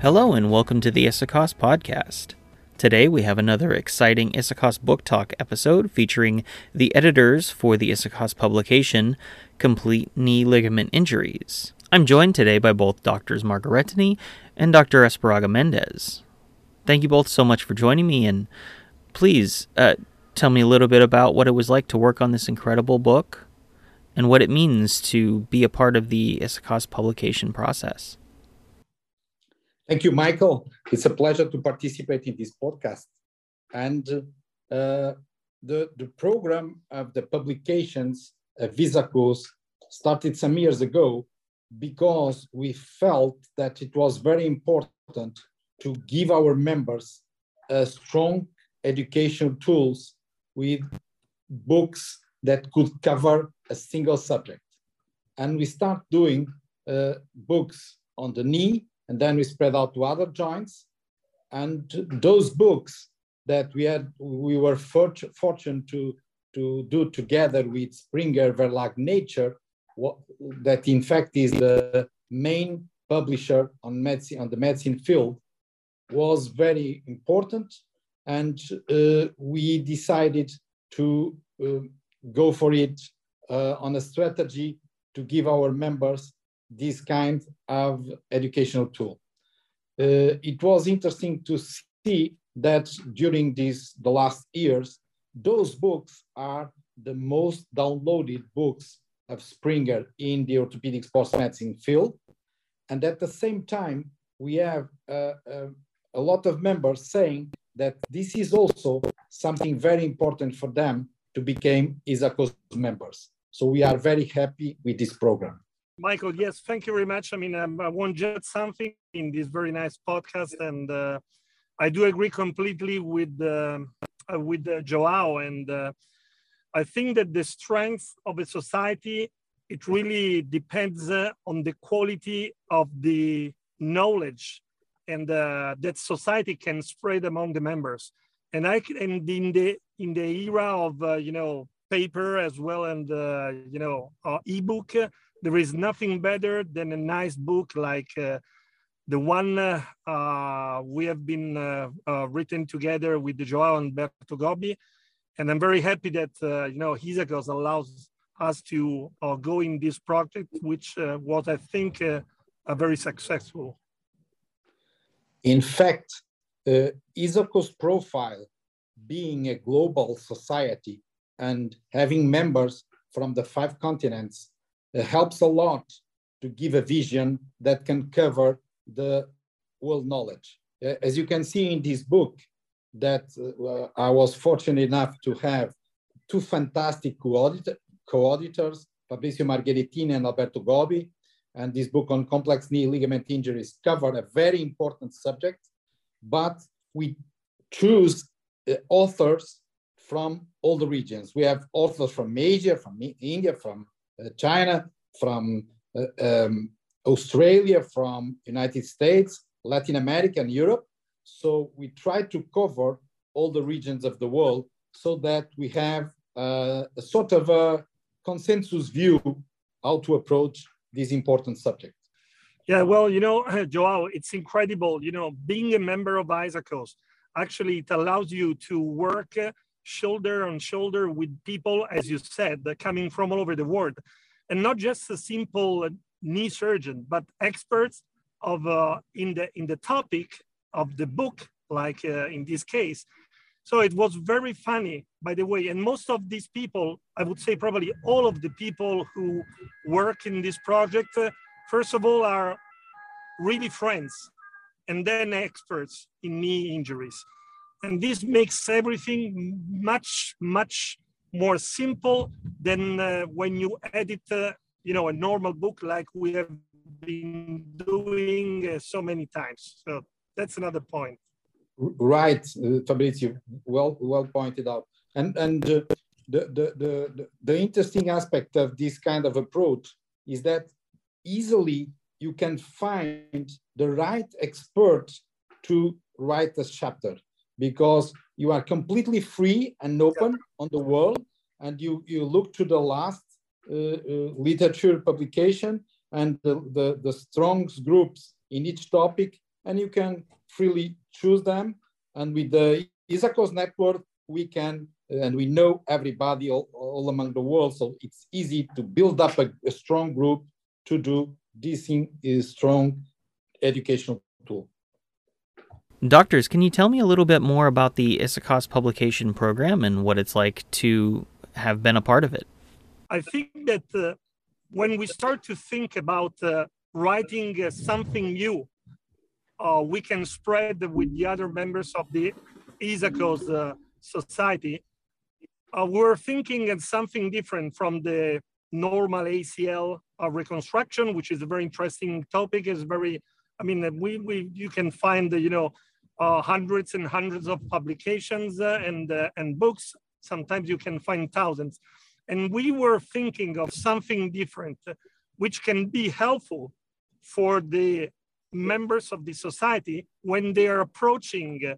Hello and welcome to the ISAKOS podcast. Today we have another exciting ISAKOS Book Talk episode featuring the editors for the ISAKOS publication, Complex Knee Ligament Injuries. I'm joined today by both Doctors Margheritini and Dr. Espregueira-Mendes. Thank you both so much for joining me, and please uh, tell me a little bit about what it was like to work on this incredible book and what it means to be a part of the Issachos publication process. Thank you, Michael. It's a pleasure to participate in this podcast. And uh, the, the program of the publications of ISAKOS started some years ago because we felt that it was very important to give our members a strong educational tools with books that could cover a single subject. And we start doing uh, books on the knee, and then we spread out to other joints. And those books that we had, we were fortunate to, to do together with Springer Verlag Nature, what, that in fact is the main publisher on medicine on the medicine field, was very important. And uh, we decided to uh, go for it uh, on a strategy to give our members this kind of educational tool. Uh, it was interesting to see that during these the last years, those books are the most downloaded books of Springer in the orthopedic sports medicine field. And at the same time, we have uh, uh, a lot of members saying that this is also something very important for them to become ISAKOS members. So we are very happy with this program. Michael, yes, thank you very much. I mean, um, I want to something in this very nice podcast, and uh, I do agree completely with uh, uh, with uh, Joao. And uh, I think that the strength of a society it really depends uh, on the quality of the knowledge and uh, that society can spread among the members. And I and in the in the era of you know paper as well and you know ebook there is nothing better than a nice book like uh, the one uh, uh we have been uh, uh, written together with Joao and Berto Gobbi. And I'm very happy that, you know, ISAKOS allows us to go in this project, which was, I think, a very successful. In fact, uh, profile being a global society and having members from the five continents uh, helps a lot to give a vision that can cover the world knowledge. As you can see in this book, that uh, I was fortunate enough to have two fantastic co-auditors, Fabrizio Margheritini and Alberto Gobbi. and this book on complex knee ligament injuries covered a very important subject, but we choose uh, authors from all the regions. We have authors from Asia, from India, from China, from uh, um, Australia, from United States, Latin America, and Europe. So we try to cover all the regions of the world so that we have uh, a sort of a consensus view how to approach this important subject. Yeah, well, you know, Joao, it's incredible. You know, being a member of Issachos, actually, it allows you to work shoulder on shoulder with people, as you said, coming from all over the world, and not just a simple knee surgeon, but experts of uh, in the in the topic of the book, like uh, in this case. So it was very funny, by the way. And most of these people, I would say probably all of the people who work in this project, uh, first of all, are really friends and then experts in knee injuries and this makes everything much much more simple than uh, when you edit uh, you know a normal book like we have been doing uh, so many times. So that's another point. Right uh, fabrizio well well pointed out. And and uh, the, the, the the interesting aspect of this kind of approach is that easily you can find the right expert to write a chapter because you are completely free and open on the world and you, you look to the last uh, uh, literature publication and the, the, the strong groups in each topic and you can freely choose them. And with the ISAKOS network, we can, and we know everybody all, all among the world, so it's easy to build up a, a strong group to do this in, is strong educational tool. Doctors, can you tell me a little bit more about the ISAKOS publication program and what it's like to have been a part of it? I think that uh, when we start to think about uh, writing uh, something new, uh, we can spread with the other members of the ISAKOS uh, society. Uh, we're thinking of something different from the normal ACL reconstruction, which is a very interesting topic. is very, I mean, we, we you can find, you know, uh, hundreds and hundreds of publications uh, and, uh, and books. Sometimes you can find thousands. And we were thinking of something different, which can be helpful for the members of the society when they are approaching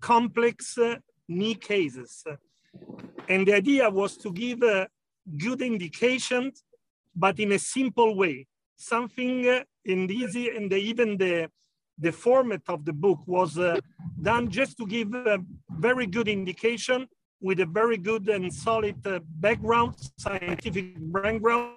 complex knee cases. And the idea was to give a good indication, but in a simple way, something in easy and even the the format of the book was uh, done just to give a very good indication with a very good and solid uh, background, scientific background,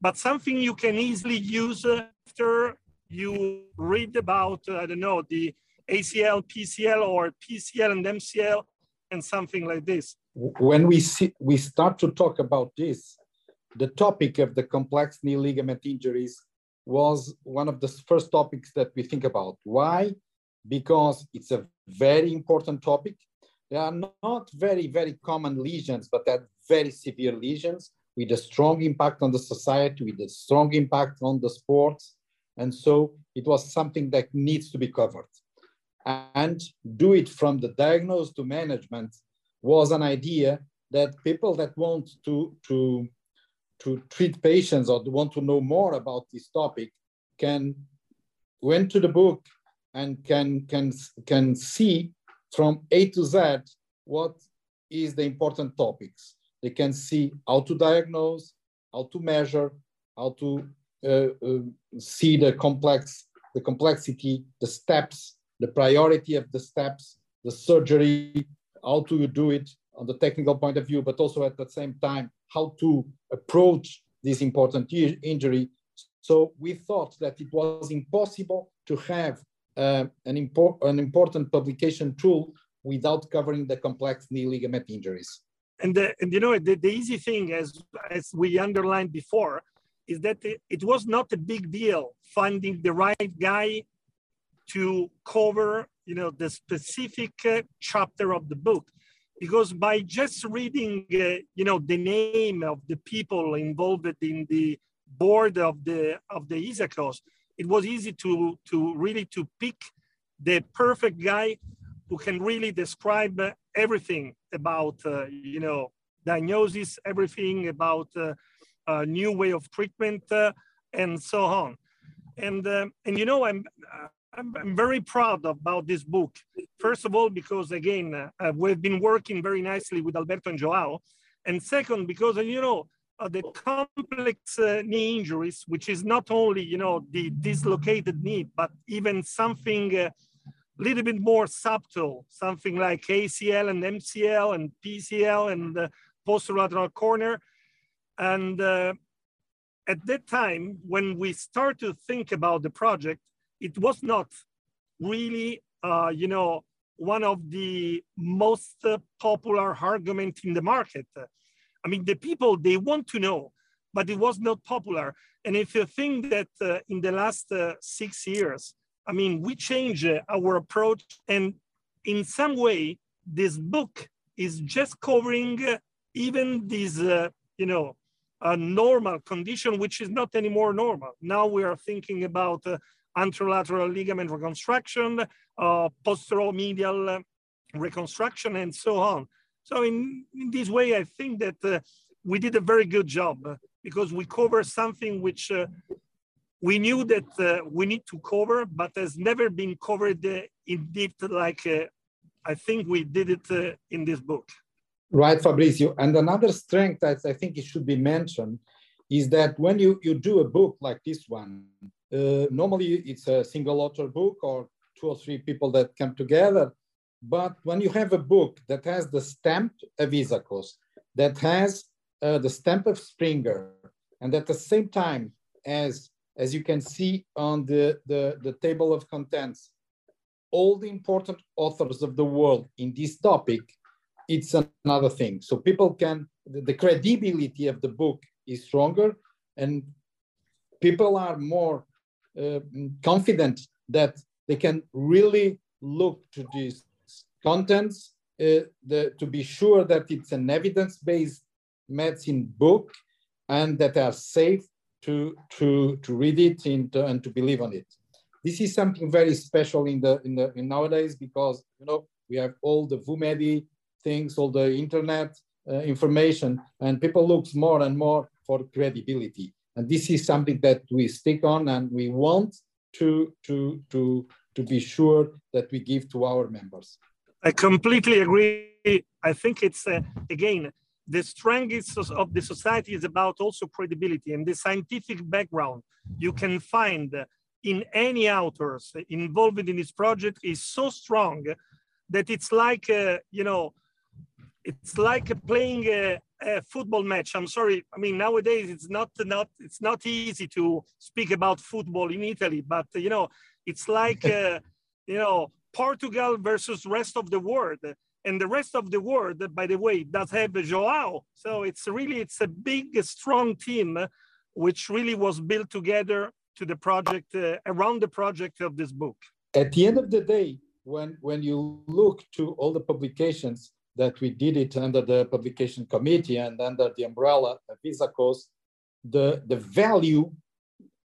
but something you can easily use after you read about, uh, I don't know, the ACL, PCL, or PCL and MCL, and something like this. When we see, we start to talk about this, the topic of the complex knee ligament injuries was one of the first topics that we think about. Why? Because it's a very important topic. They are not very, very common lesions, but they're very severe lesions with a strong impact on the society, with a strong impact on the sports. And so it was something that needs to be covered. And do it from the diagnosis to management was an idea that people that want to, to to treat patients or want to know more about this topic can go into the book and can, can, can see from A to Z what is the important topics. They can see how to diagnose, how to measure, how to uh, uh, see the complex, the complexity, the steps, the priority of the steps, the surgery, how to do it on the technical point of view, but also at the same time, how to approach this important injury. So we thought that it was impossible to have uh, an, impor an important publication tool without covering the complex knee ligament injuries. And, the, and you know, the, the easy thing, as, as we underlined before, is that it, it was not a big deal finding the right guy to cover, you know, the specific uh, chapter of the book because by just reading, uh, you know, the name of the people involved in the board of the of the ISAKOS, it was easy to to really to pick the perfect guy who can really describe everything about, uh, you know, diagnosis, everything about uh, a new way of treatment, uh, and so on. And uh, and you know, I'm I'm, I'm, very proud about this book. First of all, because again, uh, we've been working very nicely with Alberto and Joao. And second, because, you know, uh, the complex uh, knee injuries, which is not only, you know, the dislocated knee, but even something a uh, little bit more subtle, something like ACL and MCL and PCL and uh, posterolateral corner. And uh, at that time, when we start to think about the project, it was not really, uh, you know, one of the most uh, popular argument in the market. I mean, the people, they want to know, but it was not popular. And if you think that uh, in the last uh, six years, I mean, we changed uh, our approach and in some way, this book is just covering uh, even this, you know, a normal condition, which is not anymore normal. Now we are thinking about anterolateral ligament reconstruction, uh, posteromedial reconstruction, and so on. So in, in this way, I think that uh, we did a very good job because we covered something which uh, we knew that uh, we need to cover, but has never been covered uh, in depth like uh, I think we did it uh, in this book. Right, Fabrizio. And another strength that I think it should be mentioned is that when you, you do a book like this one, uh, normally it's a single author book or two or three people that come together. But when you have a book that has the stamp of ISAKOS, that has uh, the stamp of Springer, and at the same time, as as you can see on the, the, the table of contents, all the important authors of the world in this topic, it's another thing. So people can, the, the credibility of the book is stronger and people are more confident that they can really look to these contents uh, the, to be sure that it's an evidence-based medicine book and that they are safe to, to, to read it and to, and to believe on it. This is something very special in the, in the in nowadays because you know we have all the VUMEDI things, all the internet uh, information, and people looks more and more for credibility. And this is something that we stick on and we want to, to, to, to be sure that we give to our members. I completely agree. I think it's, uh, again, the strength of the society is about also credibility and the scientific background you can find in any authors involved in this project is so strong that it's like, uh, you know, it's like playing a, a, football match. I'm sorry. I mean, nowadays it's not not it's not easy to speak about football in Italy, but you know, it's like uh, you know Portugal versus rest of the world, and the rest of the world, by the way, does have Joao. So it's really it's a big, strong team, which really was built together to the project uh, around the project of this book. At the end of the day, when when you look to all the publications that we did it under the publication committee and under the umbrella of ISAKOS, the, the value,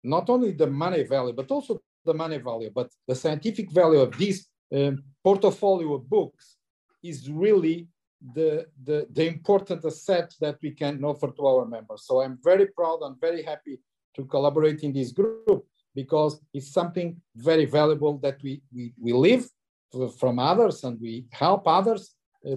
not only the money value, but also the money value, but the scientific value of this um, portfolio of books is really the, the, the important asset that we can offer to our members. So I'm very proud and very happy to collaborate in this group because it's something very valuable that we, we, we live from others and we help others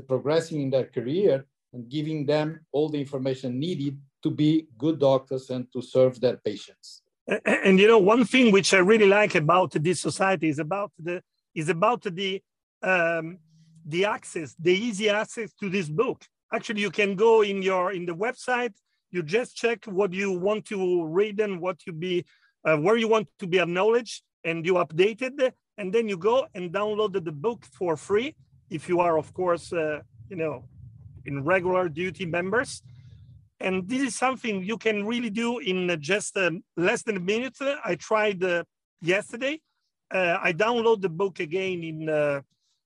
progressing in their career and giving them all the information needed to be good doctors and to serve their patients. And, and you know, one thing which I really like about this society is about the is about the um, the access, the easy access to this book. Actually, you can go in your in the website. You just check what you want to read and what you be uh, where you want to be acknowledged, and you update it, and then you go and download the book for free if you are, of course, uh, you know, in regular duty members. And this is something you can really do in just uh, less than a minute. I tried uh, yesterday. Uh, I download the book again in uh,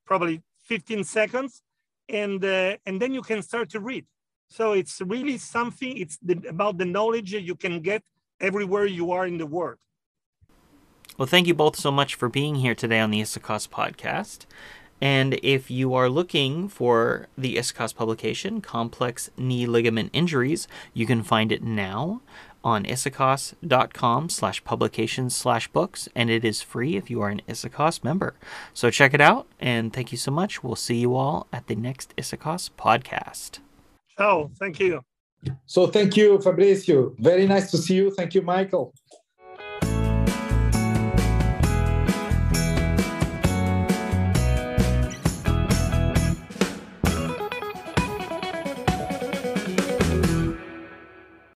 probably 15 seconds, and uh, and then you can start to read. So it's really something. It's the, about the knowledge you can get everywhere you are in the world. Well, thank you both so much for being here today on the ISAKOS podcast. And if you are looking for the ISAKOS publication, Complex Knee Ligament Injuries, you can find it now on isakos.com slash publications slash books, and it is free if you are an Isakos member. So check it out, and thank you so much. We'll see you all at the next Isakos podcast. Oh, thank you. So thank you, Fabrizio. Very nice to see you. Thank you, Michael.